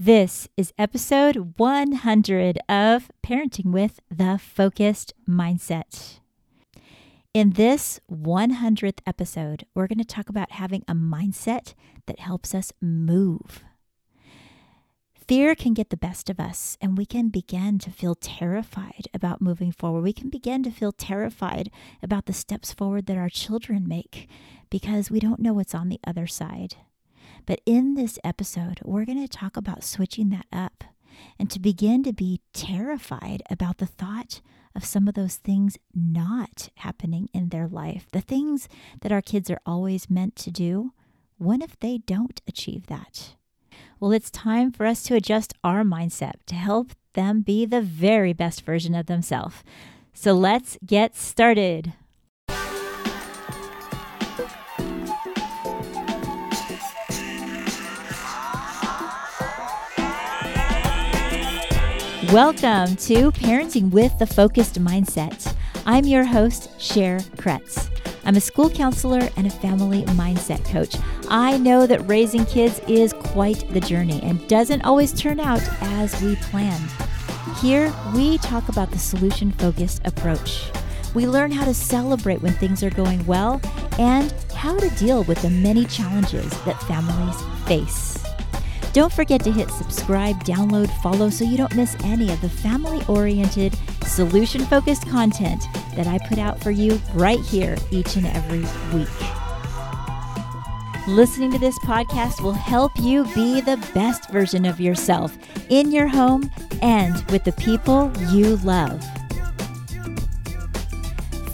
This is episode 100 of Parenting with the Focused Mindset. In this 100th episode, we're going to talk about having a mindset that helps us move. Fear can get the best of us, and we can begin to feel terrified about moving forward. We can begin to feel terrified about the steps forward that our children make because we don't know what's on the other side. But in this episode, we're going to talk about switching that up and to begin to be terrified about the thought of some of those things not happening in their life. The things that our kids are always meant to do. What if they don't achieve that? Well, it's time for us to adjust our mindset to help them be the very best version of themselves. So let's get started. Welcome to Parenting with the Focused Mindset. I'm your host, Cher Kretz. I'm a school counselor and a family mindset coach. I know that raising kids is quite the journey and doesn't always turn out as we planned. Here, we talk about the solution focused approach. We learn how to celebrate when things are going well and how to deal with the many challenges that families face. Don't forget to hit subscribe, download, follow so you don't miss any of the family oriented, solution focused content that I put out for you right here each and every week. Listening to this podcast will help you be the best version of yourself in your home and with the people you love.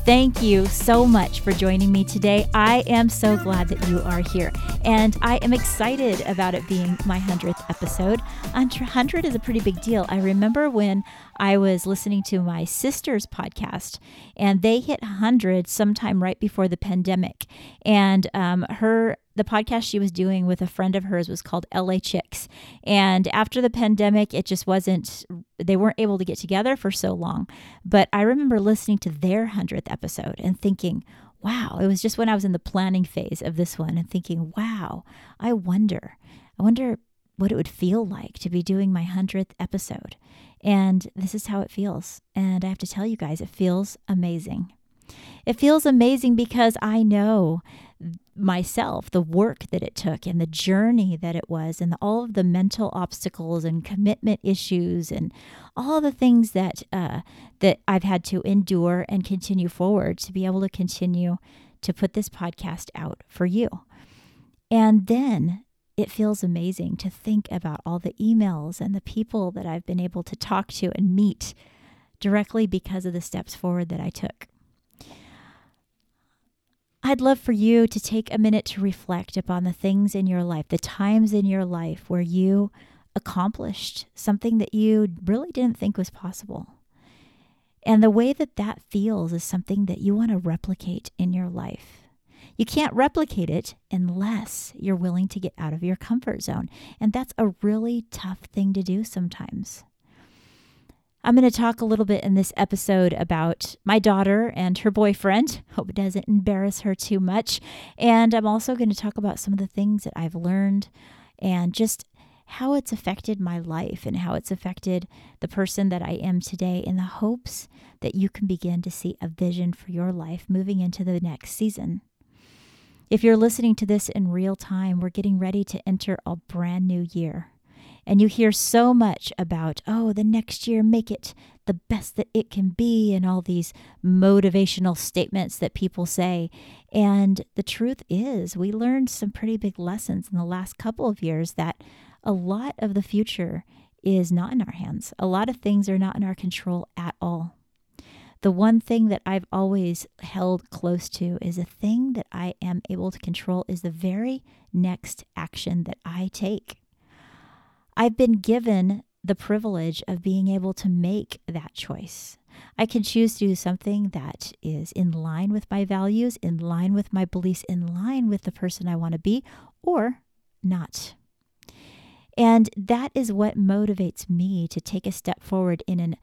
Thank you so much for joining me today. I am so glad that you are here. And I am excited about it being my 100th episode. 100 is a pretty big deal. I remember when I was listening to my sister's podcast, and they hit 100 sometime right before the pandemic. And um, her the podcast she was doing with a friend of hers was called LA Chicks. And after the pandemic, it just wasn't, they weren't able to get together for so long. But I remember listening to their 100th episode and thinking, wow, it was just when I was in the planning phase of this one and thinking, wow, I wonder, I wonder what it would feel like to be doing my 100th episode. And this is how it feels. And I have to tell you guys, it feels amazing. It feels amazing because I know myself the work that it took and the journey that it was and all of the mental obstacles and commitment issues and all the things that uh, that I've had to endure and continue forward to be able to continue to put this podcast out for you. And then it feels amazing to think about all the emails and the people that I've been able to talk to and meet directly because of the steps forward that I took. I'd love for you to take a minute to reflect upon the things in your life, the times in your life where you accomplished something that you really didn't think was possible. And the way that that feels is something that you want to replicate in your life. You can't replicate it unless you're willing to get out of your comfort zone. And that's a really tough thing to do sometimes. I'm going to talk a little bit in this episode about my daughter and her boyfriend. Hope it doesn't embarrass her too much. And I'm also going to talk about some of the things that I've learned and just how it's affected my life and how it's affected the person that I am today in the hopes that you can begin to see a vision for your life moving into the next season. If you're listening to this in real time, we're getting ready to enter a brand new year. And you hear so much about, oh, the next year, make it the best that it can be, and all these motivational statements that people say. And the truth is, we learned some pretty big lessons in the last couple of years that a lot of the future is not in our hands. A lot of things are not in our control at all. The one thing that I've always held close to is a thing that I am able to control is the very next action that I take. I've been given the privilege of being able to make that choice. I can choose to do something that is in line with my values, in line with my beliefs, in line with the person I want to be, or not. And that is what motivates me to take a step forward in an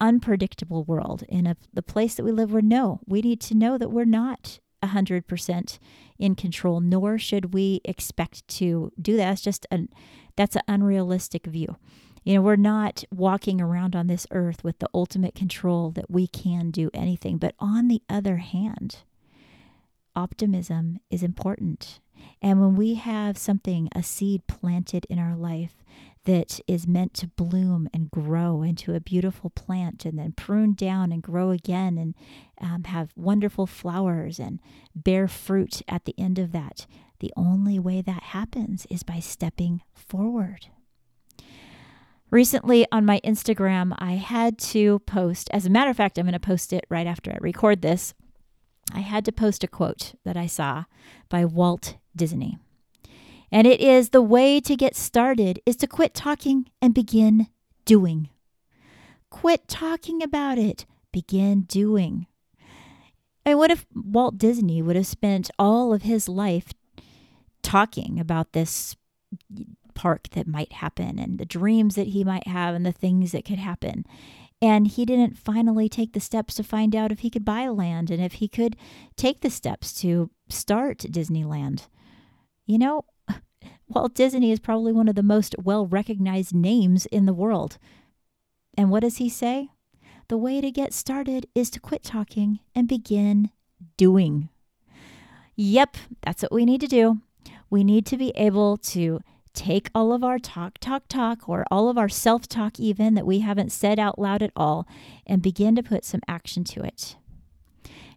unpredictable world, in a, the place that we live where no, we need to know that we're not 100% in control, nor should we expect to do that. It's just an, That's an unrealistic view. You know, we're not walking around on this earth with the ultimate control that we can do anything. But on the other hand, optimism is important. And when we have something, a seed planted in our life that is meant to bloom and grow into a beautiful plant and then prune down and grow again and um, have wonderful flowers and bear fruit at the end of that, the only way that happens is by stepping forward. Recently on my Instagram, I had to post, as a matter of fact, I'm going to post it right after I record this. I had to post a quote that I saw by Walt Disney. And it is the way to get started is to quit talking and begin doing. Quit talking about it, begin doing. And what if Walt Disney would have spent all of his life talking about this park that might happen and the dreams that he might have and the things that could happen? And he didn't finally take the steps to find out if he could buy land and if he could take the steps to start Disneyland. You know, Walt Disney is probably one of the most well recognized names in the world. And what does he say? The way to get started is to quit talking and begin doing. Yep, that's what we need to do. We need to be able to take all of our talk, talk, talk, or all of our self talk, even that we haven't said out loud at all, and begin to put some action to it.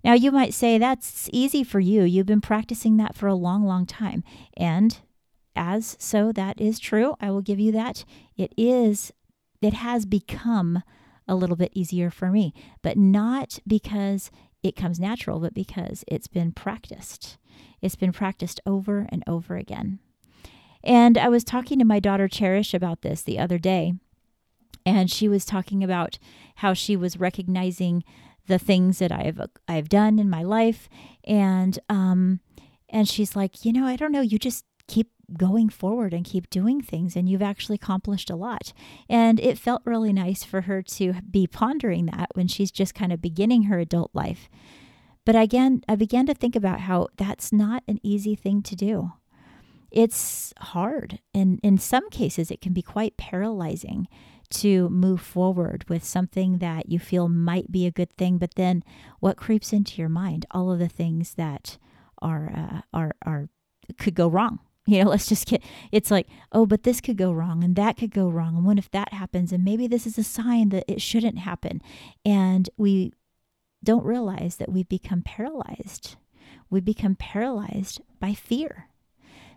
Now, you might say that's easy for you. You've been practicing that for a long, long time. And as so, that is true. I will give you that. It is, it has become a little bit easier for me, but not because it comes natural, but because it's been practiced. It's been practiced over and over again. And I was talking to my daughter Cherish about this the other day, and she was talking about how she was recognizing the things that I've I've done in my life, and um, and she's like, you know, I don't know, you just keep going forward and keep doing things and you've actually accomplished a lot. And it felt really nice for her to be pondering that when she's just kind of beginning her adult life. But again, I began to think about how that's not an easy thing to do it's hard. And in some cases, it can be quite paralyzing to move forward with something that you feel might be a good thing. But then what creeps into your mind? All of the things that are, uh, are, are, could go wrong. You know, let's just get, it's like, oh, but this could go wrong and that could go wrong. And what if that happens? And maybe this is a sign that it shouldn't happen. And we don't realize that we've become paralyzed. We become paralyzed by fear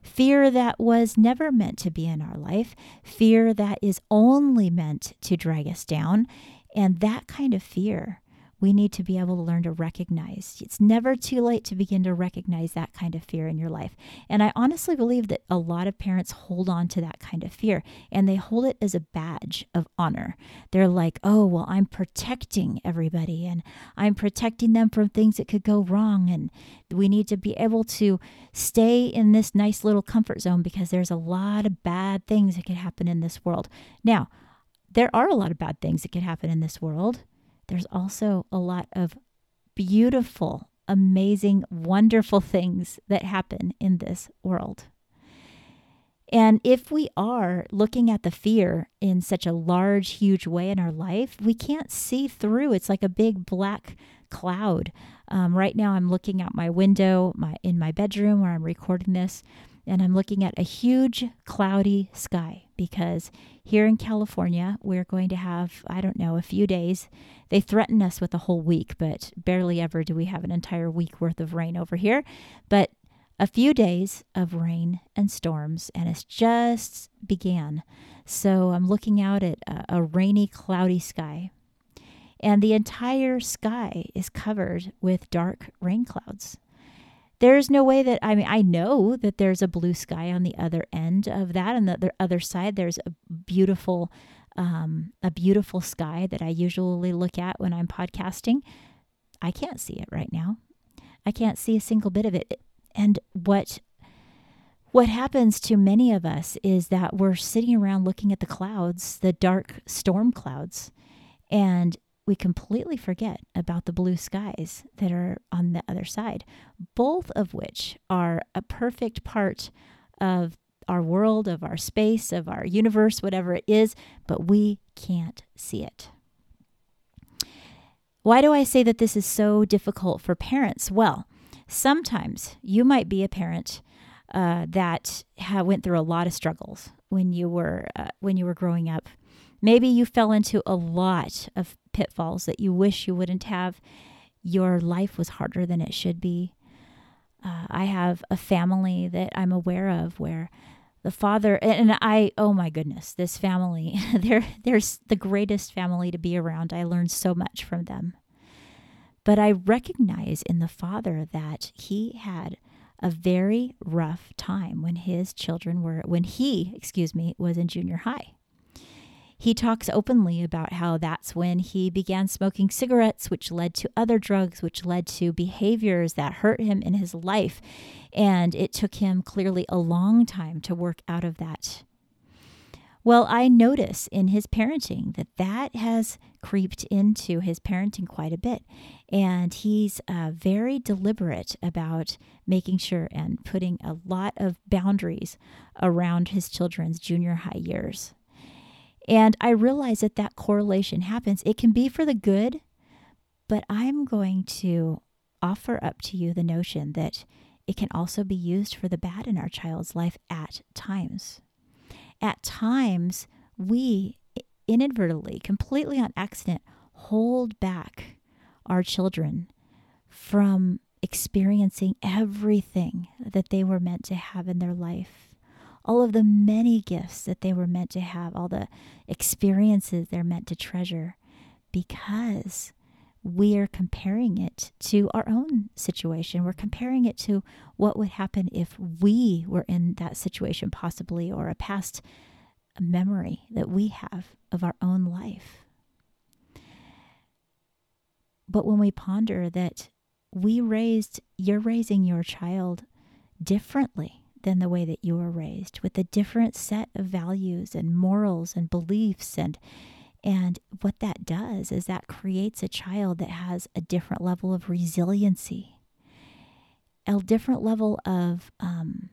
fear that was never meant to be in our life, fear that is only meant to drag us down. And that kind of fear we need to be able to learn to recognize. It's never too late to begin to recognize that kind of fear in your life. And I honestly believe that a lot of parents hold on to that kind of fear and they hold it as a badge of honor. They're like, oh, well, I'm protecting everybody and I'm protecting them from things that could go wrong. And we need to be able to stay in this nice little comfort zone because there's a lot of bad things that could happen in this world. Now, there are a lot of bad things that could happen in this world there's also a lot of beautiful, amazing, wonderful things that happen in this world. And if we are looking at the fear in such a large, huge way in our life, we can't see through. It's like a big black cloud. Um, right now, I'm looking out my window my, in my bedroom where I'm recording this, and I'm looking at a huge cloudy sky because here in California, we're going to have, I don't know, a few days. They threaten us with a whole week, but barely ever do we have an entire week worth of rain over here. But a few days of rain and storms, and it's just began. So I'm looking out at a, a rainy, cloudy sky. And the entire sky is covered with dark rain clouds there's no way that I mean I know that there's a blue sky on the other end of that, and the other side there's a beautiful, um, a beautiful sky that I usually look at when I'm podcasting. I can't see it right now. I can't see a single bit of it. And what what happens to many of us is that we're sitting around looking at the clouds, the dark storm clouds, and we completely forget about the blue skies that are on the other side, both of which are a perfect part of our world, of our space, of our universe, whatever it is, but we can't see it. Why do I say that this is so difficult for parents? Well, sometimes you might be a parent uh, that ha- went through a lot of struggles when you were uh, when you were growing up. Maybe you fell into a lot of pitfalls that you wish you wouldn't have. Your life was harder than it should be. Uh, I have a family that I'm aware of where the father and I oh my goodness this family they're they're the greatest family to be around I learned so much from them but I recognize in the father that he had a very rough time when his children were when he excuse me was in junior high he talks openly about how that's when he began smoking cigarettes, which led to other drugs, which led to behaviors that hurt him in his life. And it took him clearly a long time to work out of that. Well, I notice in his parenting that that has creeped into his parenting quite a bit. And he's uh, very deliberate about making sure and putting a lot of boundaries around his children's junior high years. And I realize that that correlation happens. It can be for the good, but I'm going to offer up to you the notion that it can also be used for the bad in our child's life at times. At times, we inadvertently, completely on accident, hold back our children from experiencing everything that they were meant to have in their life all of the many gifts that they were meant to have, all the experiences they're meant to treasure, because we are comparing it to our own situation. We're comparing it to what would happen if we were in that situation, possibly, or a past memory that we have of our own life. But when we ponder that we raised, you're raising your child differently than the way that you were raised with a different set of values and morals and beliefs and and what that does is that creates a child that has a different level of resiliency a different level of um,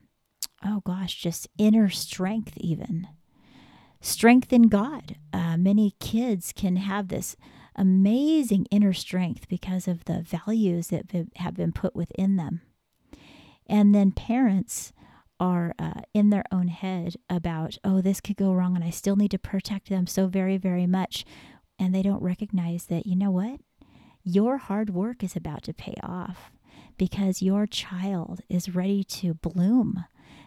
oh gosh just inner strength even strength in god. Uh, many kids can have this amazing inner strength because of the values that have been put within them. And then parents are uh, in their own head about, oh, this could go wrong and I still need to protect them so very, very much. And they don't recognize that, you know what? Your hard work is about to pay off because your child is ready to bloom.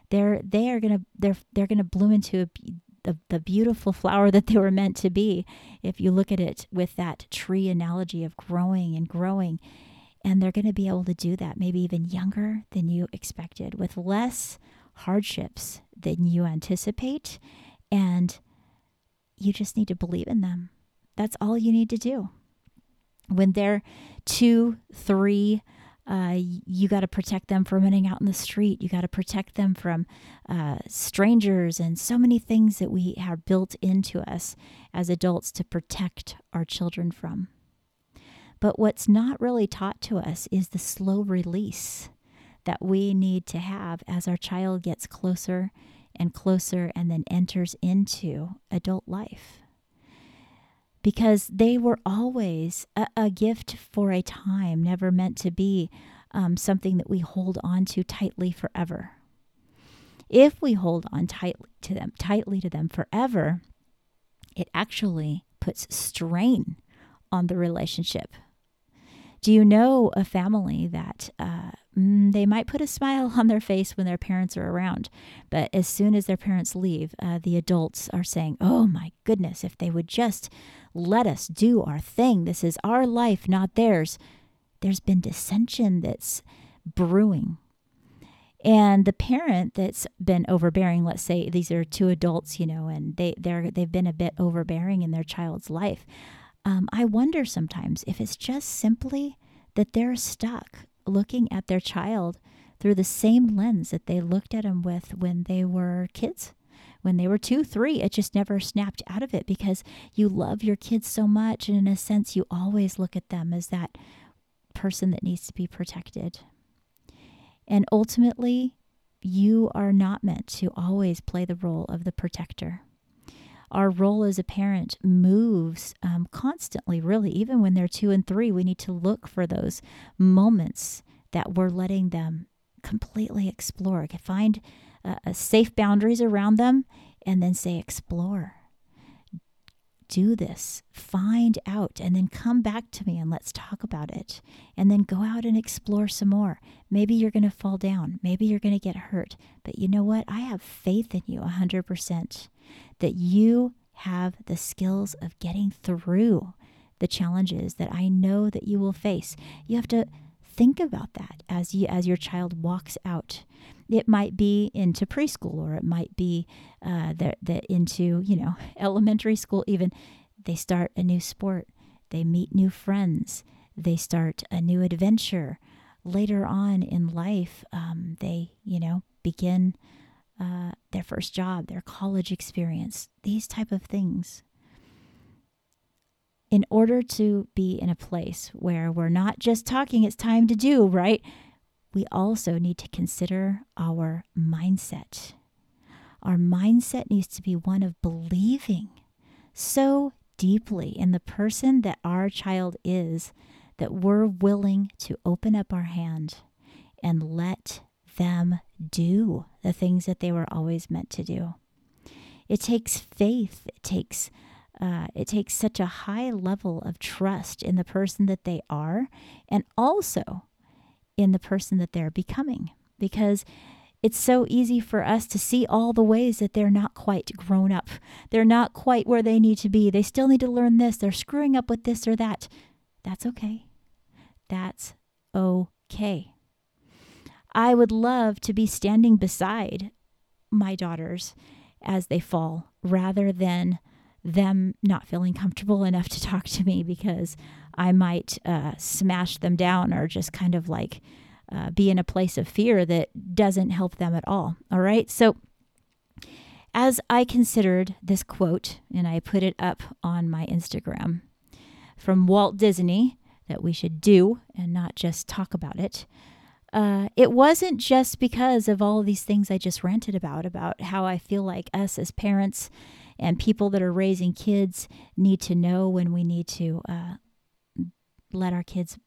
They're they are gonna they're they're gonna bloom into a, the the beautiful flower that they were meant to be. If you look at it with that tree analogy of growing and growing, and they're going to be able to do that maybe even younger than you expected with less hardships than you anticipate. And you just need to believe in them. That's all you need to do. When they're two, three, uh, you got to protect them from running out in the street. You got to protect them from uh, strangers and so many things that we have built into us as adults to protect our children from. But what's not really taught to us is the slow release that we need to have as our child gets closer and closer and then enters into adult life. Because they were always a, a gift for a time, never meant to be um, something that we hold on to tightly forever. If we hold on tightly to them, tightly to them forever, it actually puts strain on the relationship do you know a family that uh, mm, they might put a smile on their face when their parents are around, but as soon as their parents leave, uh, the adults are saying, Oh my goodness, if they would just let us do our thing, this is our life, not theirs. There's been dissension that's brewing. And the parent that's been overbearing, let's say these are two adults, you know, and they, they're they've been a bit overbearing in their child's life um, I wonder sometimes if it's just simply that they're stuck looking at their child through the same lens that they looked at him with when they were kids. When they were two, three, it just never snapped out of it because you love your kids so much. And in a sense, you always look at them as that person that needs to be protected. And ultimately, you are not meant to always play the role of the protector. Our role as a parent moves um, constantly, really. Even when they're two and three, we need to look for those moments that we're letting them completely explore. Find uh, safe boundaries around them and then say, explore do this, find out, and then come back to me and let's talk about it. And then go out and explore some more. Maybe you're going to fall down. Maybe you're going to get hurt. But you know what? I have faith in you 100% that you have the skills of getting through the challenges that I know that you will face. You have to think about that as you as your child walks out. It might be into preschool or it might be uh, the, the into you know elementary school. Even they start a new sport. They meet new friends. They start a new adventure. Later on in life um, they you know begin uh, their first job their college experience these type of things in order to be in a place where we're not just talking it's time to do right we also need to consider our mindset. Our mindset needs to be one of believing so deeply in the person that our child is that we're willing to open up our hand and let them do the things that they were always meant to do. It takes faith. It takes uh, it takes such a high level of trust in the person that they are, and also in the person that they're becoming because it's so easy for us to see all the ways that they're not quite grown up. They're not quite where they need to be. They still need to learn this. They're screwing up with this or that. That's okay. That's okay. I would love to be standing beside my daughters as they fall rather than them not feeling comfortable enough to talk to me because I might uh, smash them down or just kind of like uh, be in a place of fear that doesn't help them at all. All right. So, as I considered this quote, and I put it up on my Instagram from Walt Disney that we should do and not just talk about it. Uh, it wasn't just because of all of these things I just ranted about, about how I feel like us as parents and people that are raising kids need to know when we need to uh, let our kids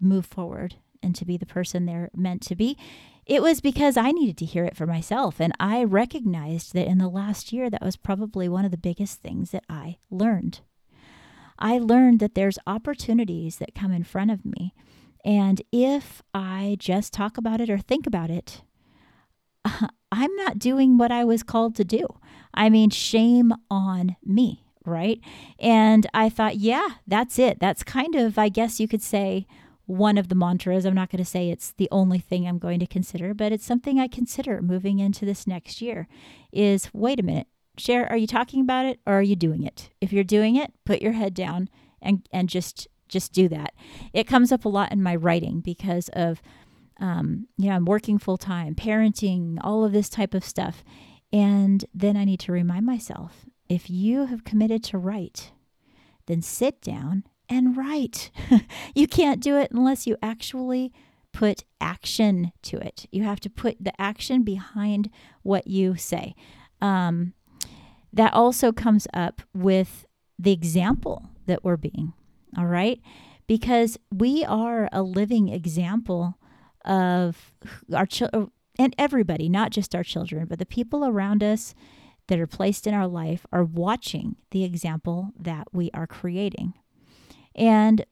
move forward and to be the person they're meant to be. It was because I needed to hear it for myself. And I recognized that in the last year, that was probably one of the biggest things that I learned. I learned that there's opportunities that come in front of me. And if I just talk about it or think about it, I'm not doing what I was called to do. I mean, shame on me right? And I thought, yeah, that's it. That's kind of, I guess you could say, one of the mantras. I'm not going to say it's the only thing I'm going to consider, but it's something I consider moving into this next year is wait a minute, Cher, are you talking about it or are you doing it? If you're doing it, put your head down and, and just just do that. It comes up a lot in my writing because of um, you know, I'm working full time, parenting, all of this type of stuff. And then I need to remind myself if you have committed to write, then sit down and write. you can't do it unless you actually put action to it. You have to put the action behind what you say. Um, that also comes up with the example that we're being, all right? Because we are a living example of our children and everybody, not just our children, but the people around us that are placed in our life are watching the example that we are creating. And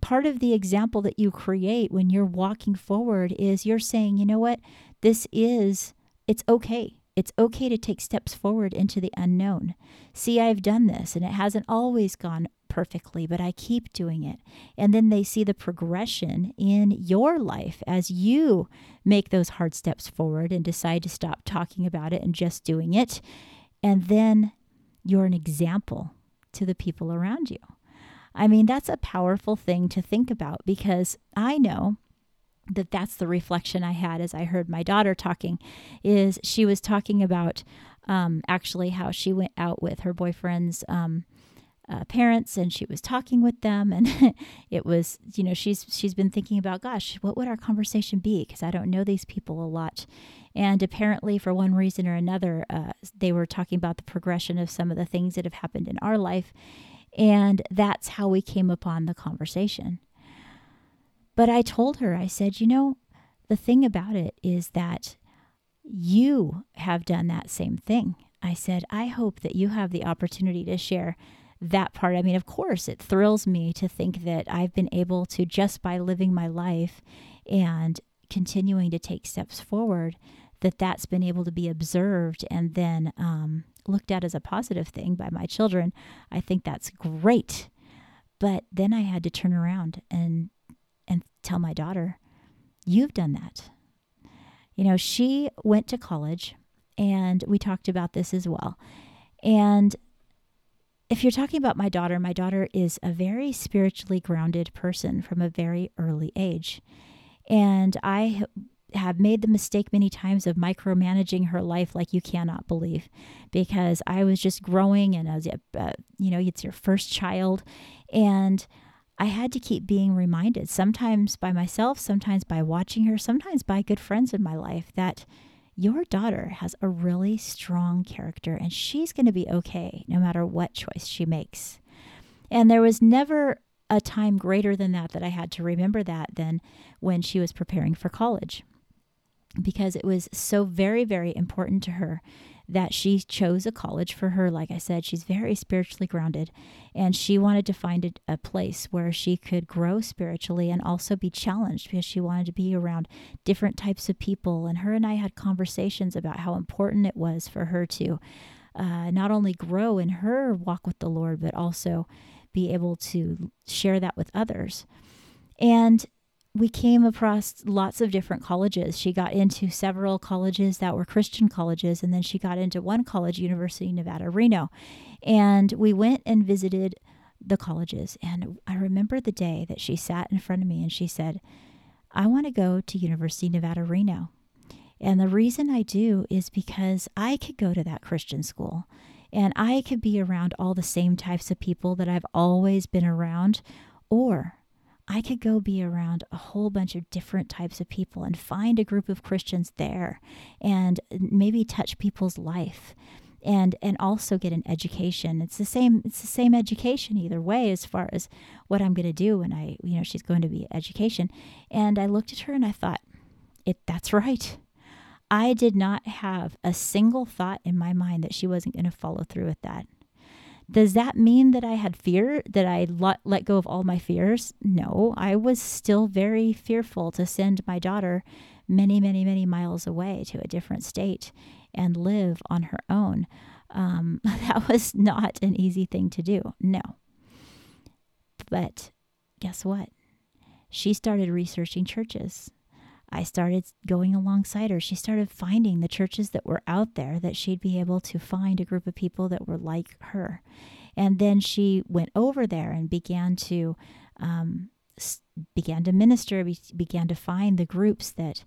part of the example that you create when you're walking forward is you're saying, you know what, this is, it's okay. It's okay to take steps forward into the unknown. See, I've done this and it hasn't always gone perfectly, but I keep doing it. And then they see the progression in your life as you make those hard steps forward and decide to stop talking about it and just doing it. And then you're an example to the people around you. I mean, that's a powerful thing to think about because I know that that's the reflection I had as I heard my daughter talking is she was talking about um, actually how she went out with her boyfriend's um, uh, parents and she was talking with them and it was you know she's she's been thinking about gosh what would our conversation be? Because i don't know these people a lot. And apparently for one reason or another uh, they were talking about the progression of some of the things that have happened in our life and that's how we came upon the conversation. But i told her i said you know the thing about it is that you have done that same thing. I said, I hope that you have the opportunity to share that part. I mean, of course, it thrills me to think that I've been able to, just by living my life and continuing to take steps forward, that that's been able to be observed and then um, looked at as a positive thing by my children. I think that's great. But then I had to turn around and and tell my daughter, "You've done that." You know, she went to college, and we talked about this as well. And if you're talking about my daughter, my daughter is a very spiritually grounded person from a very early age. And I have made the mistake many times of micromanaging her life like you cannot believe because I was just growing and as uh, you know it's your first child and I had to keep being reminded sometimes by myself sometimes by watching her sometimes by good friends in my life that your daughter has a really strong character and she's going to be okay no matter what choice she makes. And there was never a time greater than that that I had to remember that than when she was preparing for college because it was so very, very important to her that she chose a college for her. Like I said, she's very spiritually grounded, and she wanted to find a, a, place where she could grow spiritually and also be challenged because she wanted to be around different types of people. And her and I had conversations about how important it was for her to uh, not only grow in her walk with the Lord, but also be able to share that with others. And we came across lots of different colleges. She got into several colleges that were Christian colleges, and then she got into one college, University Nevada, Reno. And we went and visited the colleges. And I remember the day that she sat in front of me and she said, I want to go to University Nevada, Reno. And the reason I do is because I could go to that Christian school and I could be around all the same types of people that I've always been around, or I could go be around a whole bunch of different types of people and find a group of Christians there and maybe touch people's life and and also get an education. It's the same it's the same education either way as far as what I'm going to do when I you know she's going to be education. And I looked at her and I thought, it that's right. I did not have a single thought in my mind that she wasn't going to follow through with that. Does that mean that I had fear, that I let, let go of all my fears? No, I was still very fearful to send my daughter many, many, many miles away to a different state and live on her own. Um, that was not an easy thing to do. No. But guess what? She started researching churches. I started going alongside her. She started finding the churches that were out there that she'd be able to find a group of people that were like her. And then she went over there and began to um, began to minister, began to find the groups that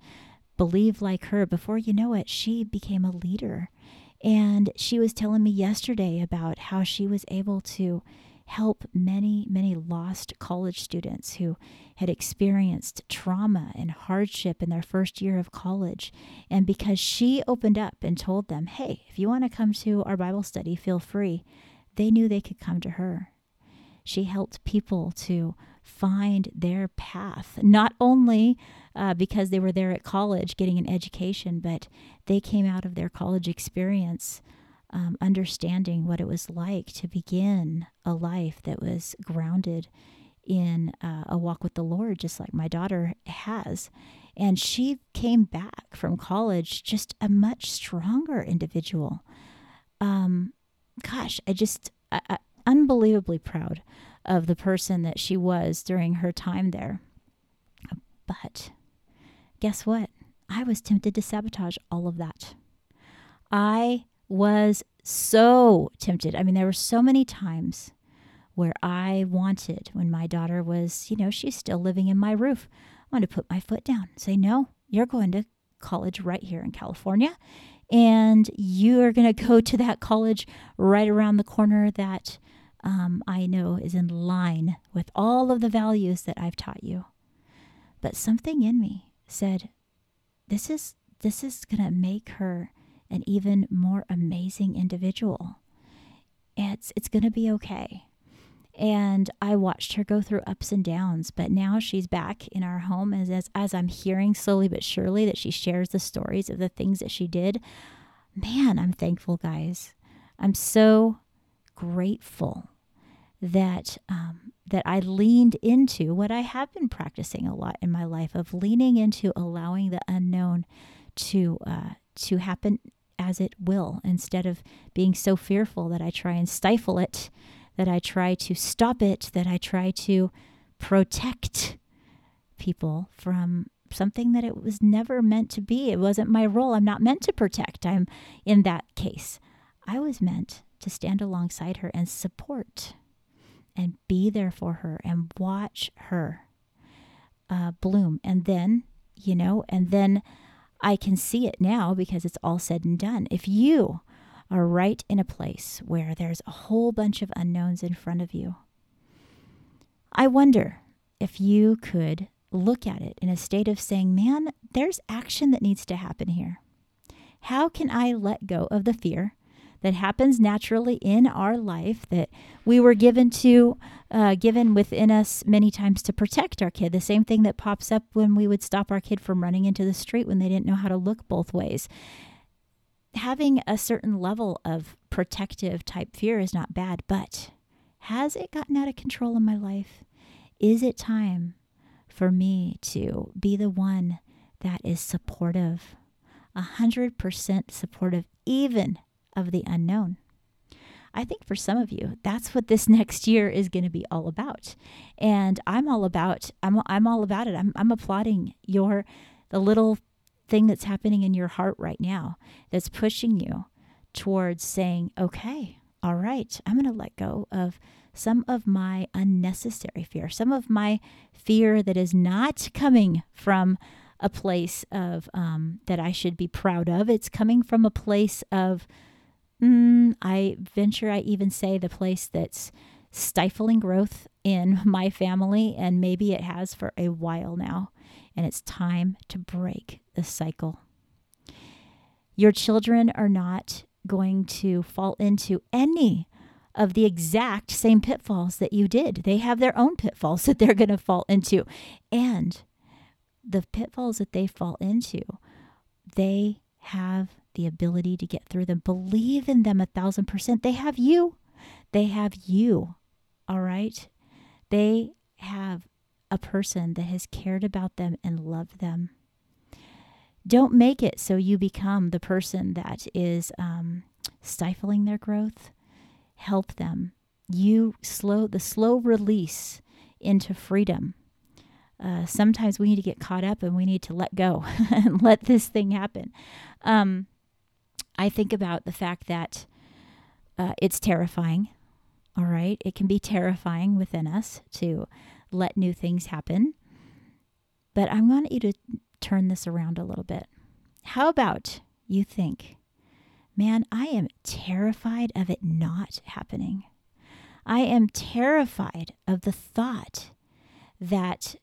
believe like her. Before you know it, she became a leader. And she was telling me yesterday about how she was able to help many, many lost college students who had experienced trauma and hardship in their first year of college. And because she opened up and told them, hey, if you want to come to our Bible study, feel free, they knew they could come to her. She helped people to find their path, not only uh, because they were there at college getting an education, but they came out of their college experience um, understanding what it was like to begin a life that was grounded in uh, a walk with the Lord, just like my daughter has. And she came back from college just a much stronger individual. Um, gosh, I just, I, I, unbelievably proud of the person that she was during her time there. But guess what? I was tempted to sabotage all of that. I was so tempted. I mean, there were so many times where I wanted, when my daughter was, you know, she's still living in my roof, I wanted to put my foot down, say, no, you're going to college right here in California. And you are going to go to that college right around the corner that um, I know is in line with all of the values that I've taught you. But something in me said, this is this is going to make her an even more amazing individual. It's it's going to be okay. And I watched her go through ups and downs, but now she's back in our home as, as as I'm hearing slowly but surely that she shares the stories of the things that she did. Man, I'm thankful, guys. I'm so grateful that um, that I leaned into what I have been practicing a lot in my life of leaning into allowing the unknown to uh, to happen as it will instead of being so fearful that I try and stifle it, that I try to stop it, that I try to protect people from something that it was never meant to be. It wasn't my role. I'm not meant to protect. I'm in that case. I was meant to stand alongside her and support and be there for her and watch her uh, bloom. And then, you know, and then I can see it now because it's all said and done. If you are right in a place where there's a whole bunch of unknowns in front of you, I wonder if you could look at it in a state of saying, man, there's action that needs to happen here. How can I let go of the fear that happens naturally in our life that we were given to uh, given within us many times to protect our kid. The same thing that pops up when we would stop our kid from running into the street when they didn't know how to look both ways. Having a certain level of protective type fear is not bad but has it gotten out of control in my life? Is it time for me to be the one that is supportive, 100% supportive, even of the unknown. I think for some of you, that's what this next year is going to be all about. And I'm all about I'm I'm all about it. I'm I'm applauding your the little thing that's happening in your heart right now that's pushing you towards saying, "Okay, all right, I'm going to let go of some of my unnecessary fear, some of my fear that is not coming from a place of um, that I should be proud of. It's coming from a place of, mm, I venture, I even say the place that's stifling growth in my family, and maybe it has for a while now. And it's time to break the cycle. Your children are not going to fall into any of the exact same pitfalls that you did. They have their own pitfalls that they're going to fall into. And the pitfalls that they fall into, they have the ability to get through them. Believe in them a thousand percent. They have you. They have you. All right. They have a person that has cared about them and loved them. Don't make it so you become the person that is um, stifling their growth help them. You slow the slow release into freedom. Uh, sometimes we need to get caught up and we need to let go and let this thing happen. Um, I think about the fact that uh, it's terrifying. All right. It can be terrifying within us to let new things happen. But I want you to turn this around a little bit. How about you think Man, I am terrified of it not happening. I am terrified of the thought that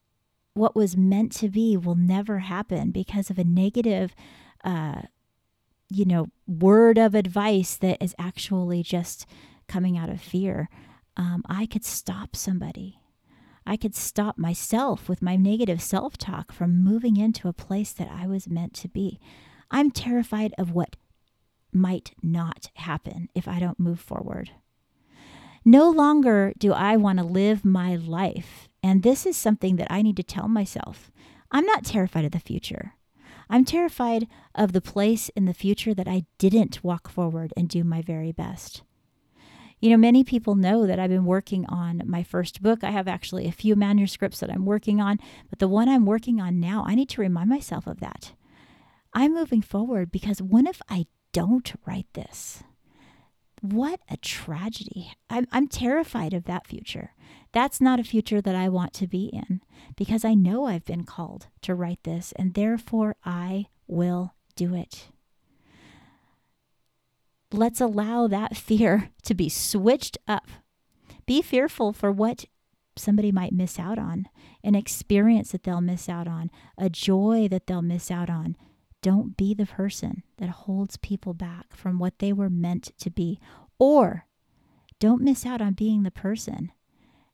what was meant to be will never happen because of a negative, uh, you know, word of advice that is actually just coming out of fear. Um, I could stop somebody. I could stop myself with my negative self talk from moving into a place that I was meant to be. I'm terrified of what might not happen if I don't move forward. No longer do I want to live my life. And this is something that I need to tell myself. I'm not terrified of the future. I'm terrified of the place in the future that I didn't walk forward and do my very best. You know, many people know that I've been working on my first book. I have actually a few manuscripts that I'm working on, but the one I'm working on now, I need to remind myself of that. I'm moving forward because what if I don't write this. What a tragedy. I'm, I'm terrified of that future. That's not a future that I want to be in because I know I've been called to write this and therefore I will do it. Let's allow that fear to be switched up Be fearful for what somebody might miss out on, an experience that they'll miss out on, a joy that they'll miss out on. Don't be the person that holds people back from what they were meant to be. Or don't miss out on being the person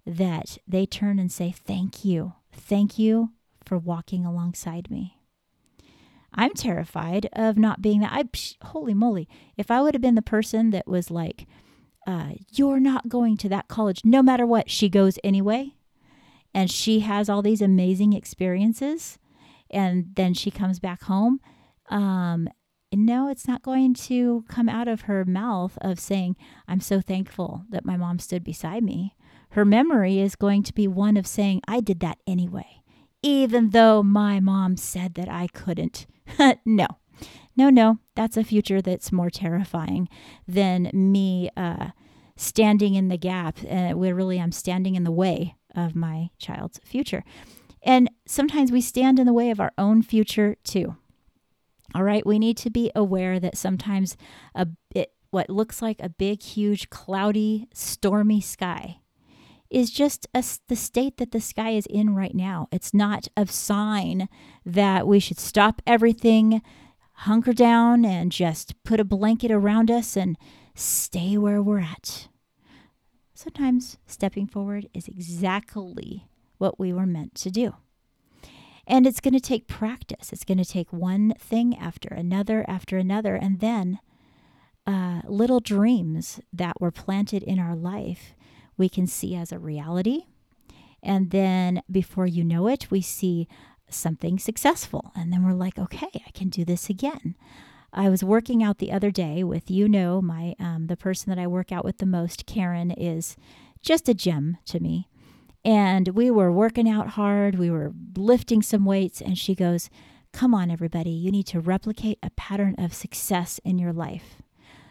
that they turn and say, Thank you. Thank you for walking alongside me. I'm terrified of not being that. I, psh, holy moly, if I would have been the person that was like, uh, You're not going to that college, no matter what, she goes anyway. And she has all these amazing experiences. And then she comes back home. Um, no, it's not going to come out of her mouth of saying, I'm so thankful that my mom stood beside me. Her memory is going to be one of saying, I did that anyway, even though my mom said that I couldn't. no, no, no, that's a future that's more terrifying than me uh, standing in the gap, uh, where really I'm standing in the way of my child's future. And sometimes we stand in the way of our own future too. All right, we need to be aware that sometimes a it, what looks like a big, huge, cloudy, stormy sky is just a, the state that the sky is in right now. It's not a sign that we should stop everything, hunker down, and just put a blanket around us and stay where we're at. Sometimes stepping forward is exactly what we were meant to do. And it's going to take practice. It's going to take one thing after another after another. And then uh, little dreams that were planted in our life we can see as a reality. And then before you know it, we see something successful. And then we're like, okay, I can do this again. I was working out the other day with, you know, my um, the person that I work out with the most, Karen, is just a gem to me. And we were working out hard, we were lifting some weights, and she goes, Come on, everybody, you need to replicate a pattern of success in your life.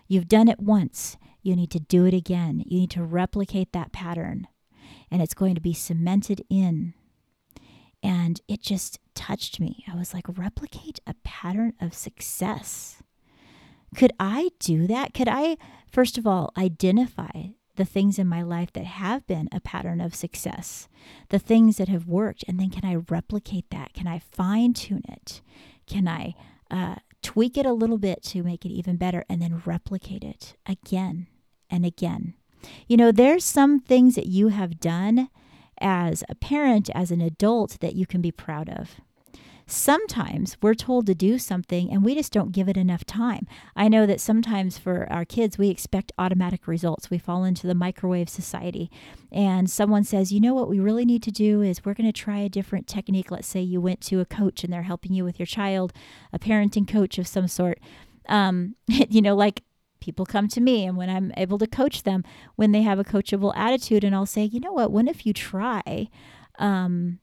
You've done it once, you need to do it again. You need to replicate that pattern, and it's going to be cemented in. And it just touched me. I was like, replicate a pattern of success. Could I do that? Could I, first of all, identify the things in my life that have been a pattern of success, the things that have worked, and then can I replicate that? Can I fine tune it? Can I uh, tweak it a little bit to make it even better and then replicate it again and again? You know, there's some things that you have done as a parent, as an adult, that you can be proud of. Sometimes we're told to do something and we just don't give it enough time. I know that sometimes for our kids, we expect automatic results. We fall into the microwave society, and someone says, You know what we really need to do is we're going to try a different technique. Let's say you went to a coach and they're helping you with your child, a parenting coach of some sort. Um, you know, like people come to me and when I'm able to coach them when they have a coachable attitude and I'll say, "You know what? What if you try um,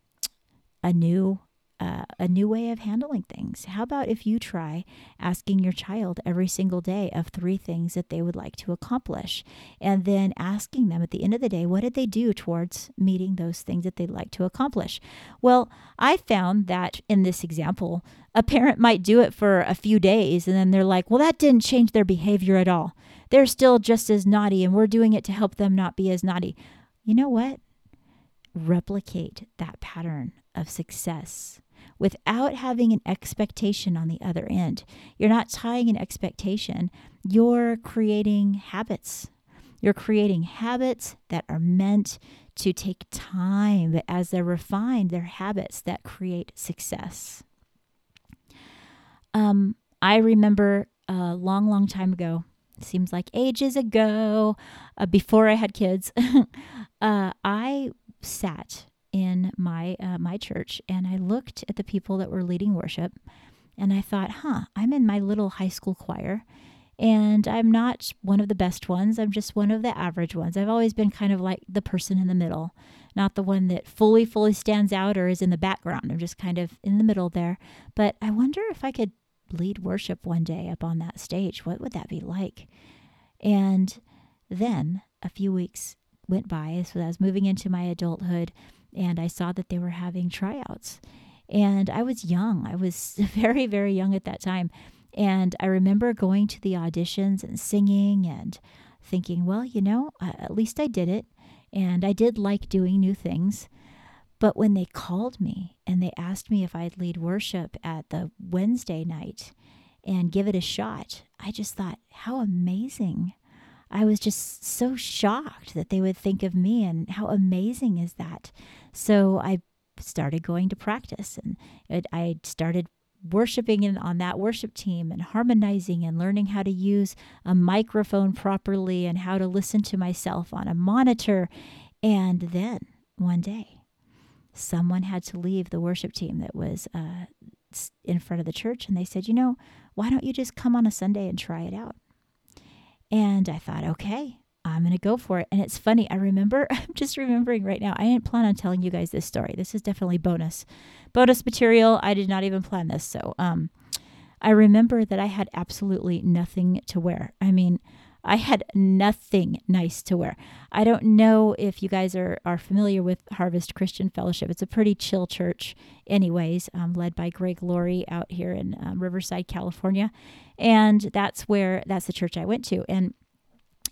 a new a new way of handling things. How about if you try asking your child every single day of three things that they would like to accomplish, and then asking them at the end of the day, what did they do towards meeting those things that they'd like to accomplish? Well, I found that in this example, a parent might do it for a few days, and then they're like, well, that didn't change their behavior at all. They're still just as naughty, and we're doing it to help them not be as naughty. You know what? Replicate that pattern of success without having an expectation on the other end. You're not tying an expectation, you're creating habits. You're creating habits that are meant to take time, as they're refined, they're habits that create success. Um, I remember a long, long time ago, seems like ages ago, uh, before I had kids, uh, I sat in my uh, my church and I looked at the people that were leading worship and I thought, "Huh, I'm in my little high school choir." And I'm not one of the best ones. I'm just one of the average ones. I've always been kind of like the person in the middle, not the one that fully, fully stands out or is in the background. I'm just kind of in the middle there. But I wonder if I could lead worship one day up on that stage. What would that be like? And then a few weeks went by. So I was moving into my adulthood and I saw that they were having tryouts. And I was young. I was very, very young at that time. And I remember going to the auditions and singing and thinking, well, you know, uh, at least I did it. And I did like doing new things. But when they called me and they asked me if I'd lead worship at the Wednesday night and give it a shot, I just thought, how amazing. I was just so shocked that they would think of me and how amazing is that. So I started going to practice and it, I started worshiping in, on that worship team and harmonizing and learning how to use a microphone properly and how to listen to myself on a monitor. And then one day, someone had to leave the worship team that was uh, in front of the church. And they said, you know, why don't you just come on a Sunday and try it out? And I thought, okay, I'm going to go for it. And it's funny. I remember, I'm just remembering right now, I didn't plan on telling you guys this story. This is definitely bonus, bonus material. I did not even plan this. So, um, I remember that I had absolutely nothing to wear. I mean, I had nothing nice to wear. I don't know if you guys are, are familiar with Harvest Christian Fellowship. It's a pretty chill church, anyways, um, led by Greg Laurie out here in um, Riverside, California. And that's where, that's the church I went to. And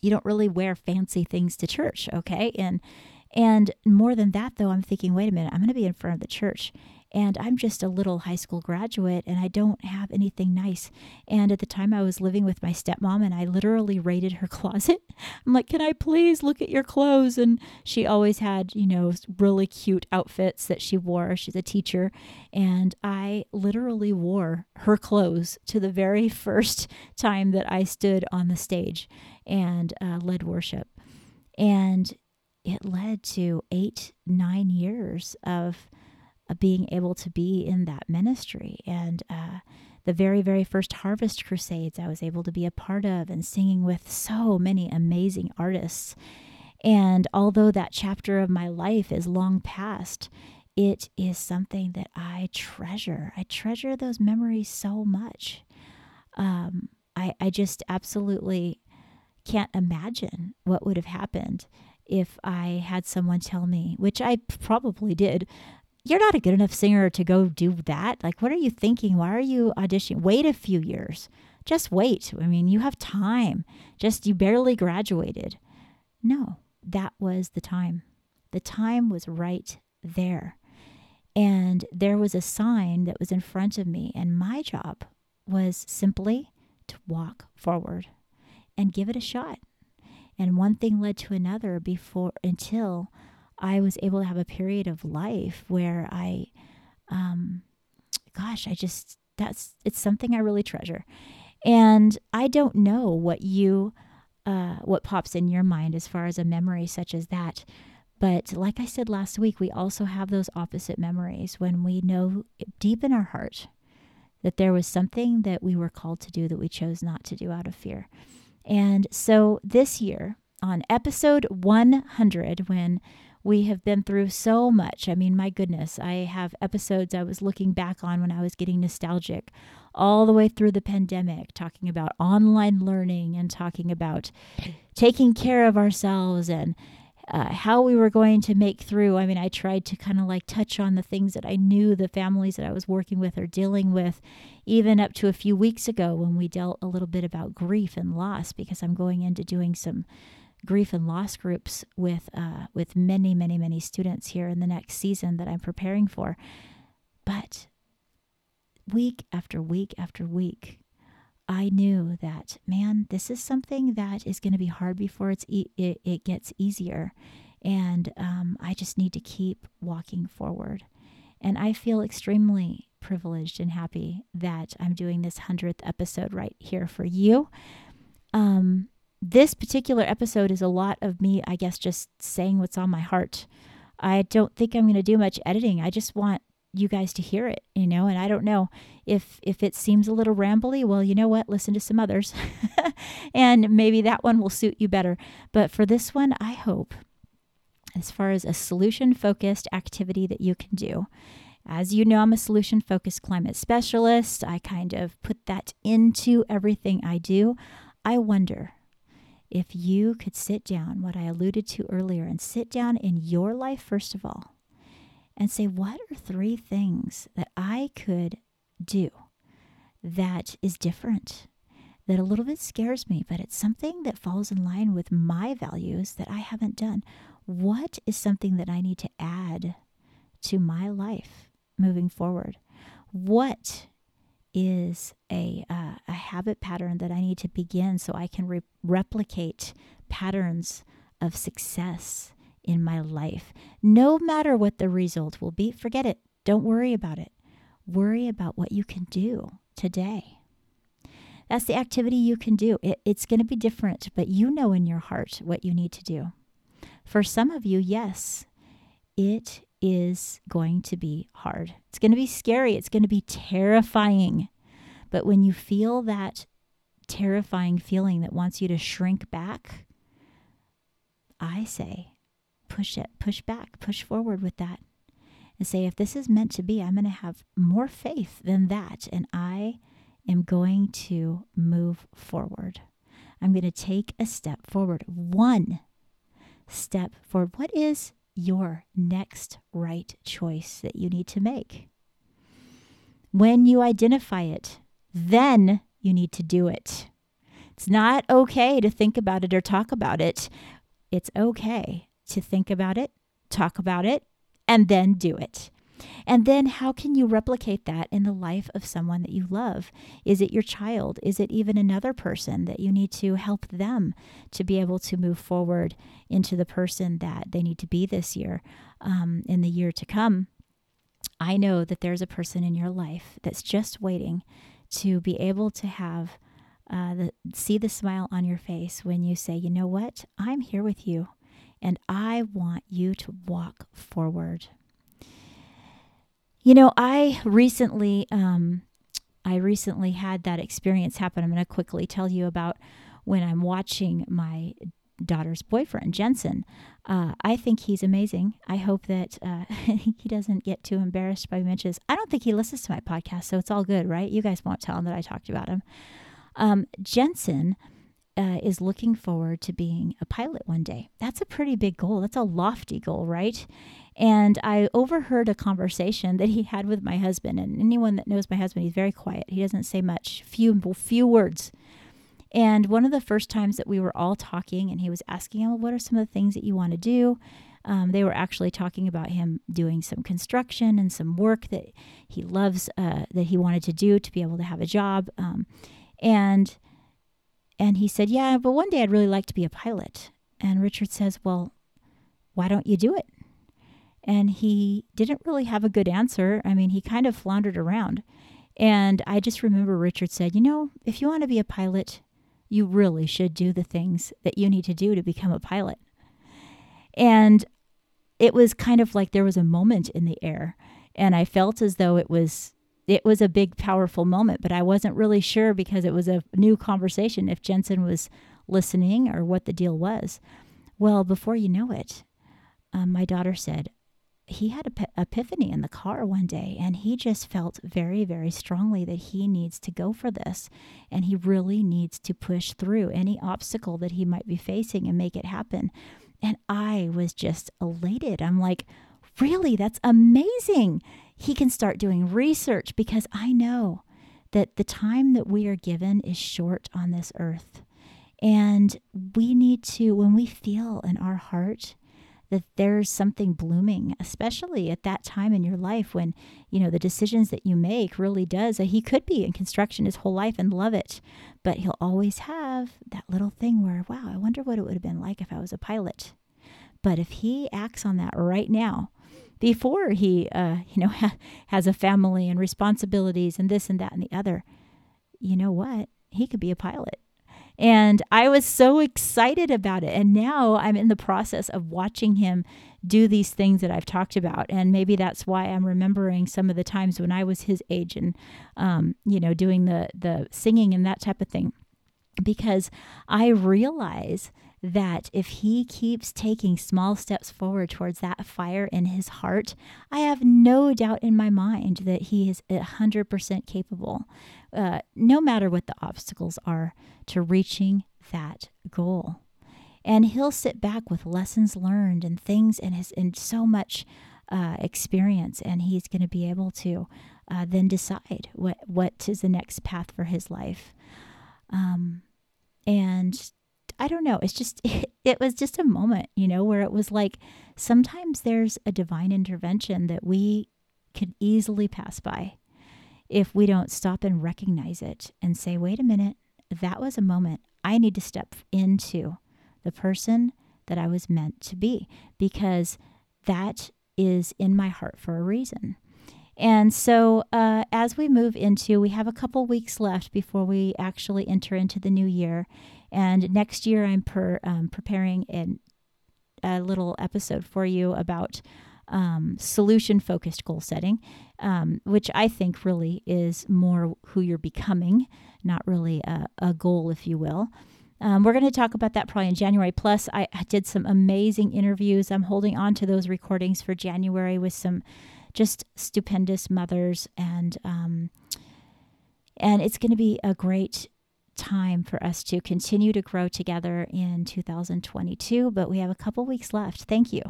you don't really wear fancy things to church, okay? And and more than that, though, I'm thinking, wait a minute, I'm going to be in front of the church and I'm just a little high school graduate and I don't have anything nice. And at the time I was living with my stepmom and I literally raided her closet. I'm like, "Can I please look at your clothes?" And she always had, you know, really cute outfits that she wore. She's a teacher, and I literally wore her clothes to the very first time that I stood on the stage and uh, led worship. And it led to eight, nine years of being able to be in that ministry. And uh, the very, very first Harvest Crusades I was able to be a part of and singing with so many amazing artists. And although that chapter of my life is long past, it is something that I treasure. I treasure those memories so much. Um, I, I just absolutely can't imagine what would have happened if I had someone tell me, which I probably did, you're not a good enough singer to go do that. Like, what are you thinking? Why are you auditioning? Wait a few years. Just wait. I mean, you have time. Just you barely graduated. No, that was the time. The time was right there. And there was a sign that was in front of me. And my job was simply to walk forward and give it a shot. And one thing led to another before until I was able to have a period of life where I, um, gosh, I just, that's, it's something I really treasure. And I don't know what you, uh, what pops in your mind as far as a memory such as that. But like I said last week, we also have those opposite memories when we know deep in our heart that there was something that we were called to do that we chose not to do out of fear. And so this year, on episode 100, when we have been through so much. I mean, my goodness, I have episodes I was looking back on when I was getting nostalgic all the way through the pandemic, talking about online learning and talking about taking care of ourselves and uh, how we were going to make through. I mean, I tried to kind of like touch on the things that I knew the families that I was working with are dealing with, even up to a few weeks ago when we dealt a little bit about grief and loss, because I'm going into doing some grief and loss groups with uh, with many, many, many students here in the next season that I'm preparing for. But week after week after week, I knew that man, this is something that is going to be hard before it's e- it, it gets easier, and um, I just need to keep walking forward. And I feel extremely privileged and happy that I'm doing this hundredth episode right here for you. Um, this particular episode is a lot of me, I guess, just saying what's on my heart. I don't think I'm going to do much editing. I just want you guys to hear it, you know, and I don't know if if it seems a little rambly, well, you know what? Listen to some others. and maybe that one will suit you better. But for this one, I hope as far as a solution focused activity that you can do. As you know, I'm a solution focused climate specialist. I kind of put that into everything I do. I wonder if you could sit down, what I alluded to earlier, and sit down in your life, first of all, and say, what are three things that I could do that is different, that a little bit scares me, but it's something that falls in line with my values that I haven't done. What is something that I need to add to my life moving forward? What is a, uh, a habit pattern that I need to begin so I can re- replicate patterns of success in my life? No matter what the result will be, forget it. Don't worry about it. Worry about what you can do today. That's the activity you can do. It, it's going to be different, but you know in your heart what you need to do. For some of you, yes, it is going to be hard. It's going to be scary. It's going to be terrifying. But when you feel that terrifying feeling that wants you to shrink back, I say, push it, push back, push forward with that. And say, if this is meant to be, I'm going to have more faith than that. And I am going to move forward. I'm going to take a step forward, one step forward. What is your next right choice that you need to make? When you identify it, then you need to do it. It's not okay to think about it or talk about it. It's okay to think about it, talk about it, and then do it. And then how can you replicate that in the life of someone that you love? Is it your child? Is it even another person that you need to help them to be able to move forward into the person that they need to be this year, um, in the year to come? I know that there's a person in your life that's just waiting to be able to have uh, the, see the smile on your face when you say, you know what, I'm here with you and I want you to walk forward. You know, I recently, um, I recently had that experience happen. I'm going to quickly tell you about when I'm watching my daughter's boyfriend, Jensen. Uh, I think he's amazing. I hope that uh, he doesn't get too embarrassed by mentions. I don't think he listens to my podcast, so it's all good, right? You guys won't tell him that I talked about him. Um, Jensen uh, is looking forward to being a pilot one day. That's a pretty big goal. That's a lofty goal, right? And I overheard a conversation that he had with my husband. And anyone that knows my husband, he's very quiet. He doesn't say much, few few words. And one of the first times that we were all talking, and he was asking, "Oh, what are some of the things that you want to do?" Um, they were actually talking about him doing some construction and some work that he loves uh, that he wanted to do to be able to have a job. Um, and and he said, "Yeah, but one day I'd really like to be a pilot." And Richard says, "Well, why don't you do it?" and he didn't really have a good answer. I mean, he kind of floundered around. And I just remember Richard said, You know, if you want to be a pilot, you really should do the things that you need to do to become a pilot. And it was kind of like there was a moment in the air. And I felt as though it was it was a big powerful moment, but I wasn't really sure because it was a new conversation if Jensen was listening or what the deal was. Well, before you know it, um, my daughter said, he had an epiphany in the car one day and he just felt very very strongly that he needs to go for this and he really needs to push through any obstacle that he might be facing and make it happen. And i was just elated. I'm like really? That's amazing he can start doing research because i know that the time that we are given is short on this earth and we need to when we feel in our heart that there's something blooming, especially at that time in your life when, you know, the decisions that you make really does. He could be in construction his whole life and love it, but he'll always have that little thing where, wow, I wonder what it would have been like if I was a pilot. But if he acts on that right now, before he, uh, you know, ha- has a family and responsibilities and this and that and the other, you know what? He could be a pilot. And I was so excited about it. And now I'm in the process of watching him do these things that I've talked about. And maybe that's why I'm remembering some of the times when I was his age and, um, you know, doing the, the singing and that type of thing. Because I realize that if he keeps taking small steps forward towards that fire in his heart, I have no doubt in my mind that he is 100% capable, uh, no matter what the obstacles are, to reaching that goal. And he'll sit back with lessons learned and things and his and so much uh, experience, and he's going to be able to uh, then decide what what is the next path for his life. Um, and I don't know. It's just, it, it was just a moment, you know, where it was like sometimes there's a divine intervention that we could easily pass by if we don't stop and recognize it and say, wait a minute, that was a moment I need to step into the person that I was meant to be because that is in my heart for a reason. And so, uh, as we move into, we have a couple weeks left before we actually enter into the new year. And next year, I'm per, um, preparing an, a little episode for you about um, solution focused goal setting, um, which I think really is more who you're becoming, not really a, a goal, if you will. Um, we're going to talk about that probably in January. Plus, I, I did some amazing interviews. I'm holding on to those recordings for January with some just stupendous mothers, and um, and it's going to be a great time for us to continue to grow together in 2022. But we have a couple weeks left. Thank you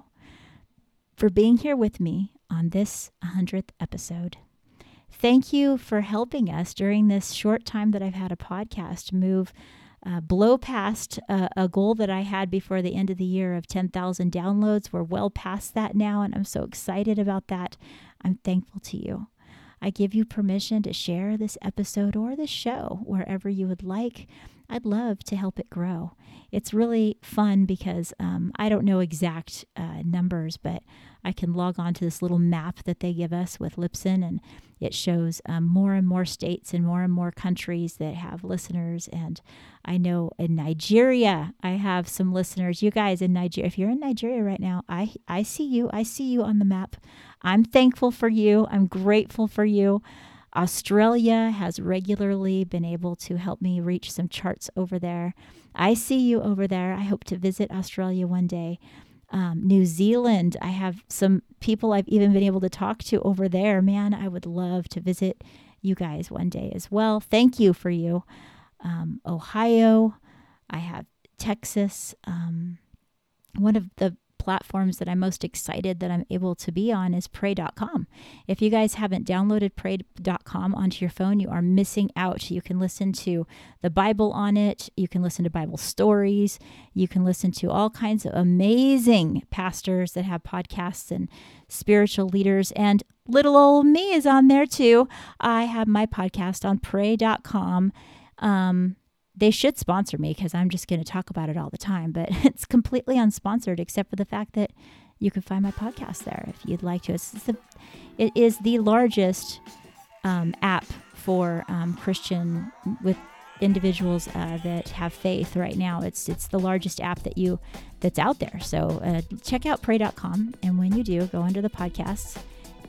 for being here with me on this 100th episode. Thank you for helping us during this short time that I've had a podcast move uh, blow past uh, a goal that I had before the end of the year of 10,000 downloads. We're well past that now, and I'm so excited about that. I'm thankful to you. I give you permission to share this episode or the show wherever you would like. I'd love to help it grow. It's really fun because um, I don't know exact uh, numbers, but I can log on to this little map that they give us with Libsyn, and it shows um, more and more states and more and more countries that have listeners. And I know in Nigeria, I have some listeners. You guys in Nigeria, if you're in Nigeria right now, I, I see you. I see you on the map. I'm thankful for you. I'm grateful for you. Australia has regularly been able to help me reach some charts over there. I see you over there. I hope to visit Australia one day. Um, New Zealand, I have some people I've even been able to talk to over there. Man, I would love to visit you guys one day as well. Thank you for you. Um, Ohio, I have Texas. Um, one of the platforms that I'm most excited that I'm able to be on is pray.com. If you guys haven't downloaded pray.com onto your phone, you are missing out. You can listen to the Bible on it, you can listen to Bible stories, you can listen to all kinds of amazing pastors that have podcasts and spiritual leaders and little old me is on there too. I have my podcast on pray.com. Um, they should sponsor me because I'm just going to talk about it all the time, but it's completely unsponsored except for the fact that you can find my podcast there if you'd like to. It's the, it is the largest um, app for um, Christian with individuals uh, that have faith right now. It's it's the largest app that you that's out there. So uh, check out pray.com, and when you do, go under the podcasts,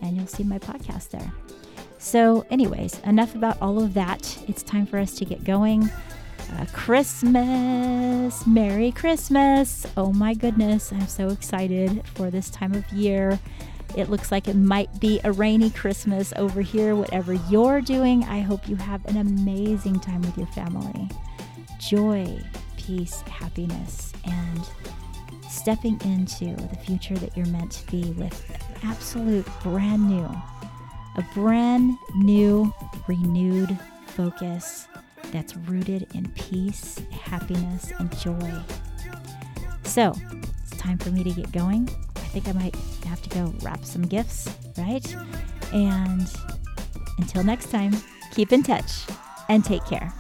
and you'll see my podcast there. So, anyways, enough about all of that. It's time for us to get going. Uh, Christmas. Merry Christmas. Oh my goodness. I'm so excited for this time of year. It looks like it might be a rainy Christmas over here. Whatever you're doing, I hope you have an amazing time with your family. Joy, peace, happiness, and stepping into the future that you're meant to be with absolute brand new, a brand new, renewed focus that's rooted in peace, happiness, and joy. So it's time for me to get going. I think I might have to go wrap some gifts, right? And until next time, keep in touch and take care.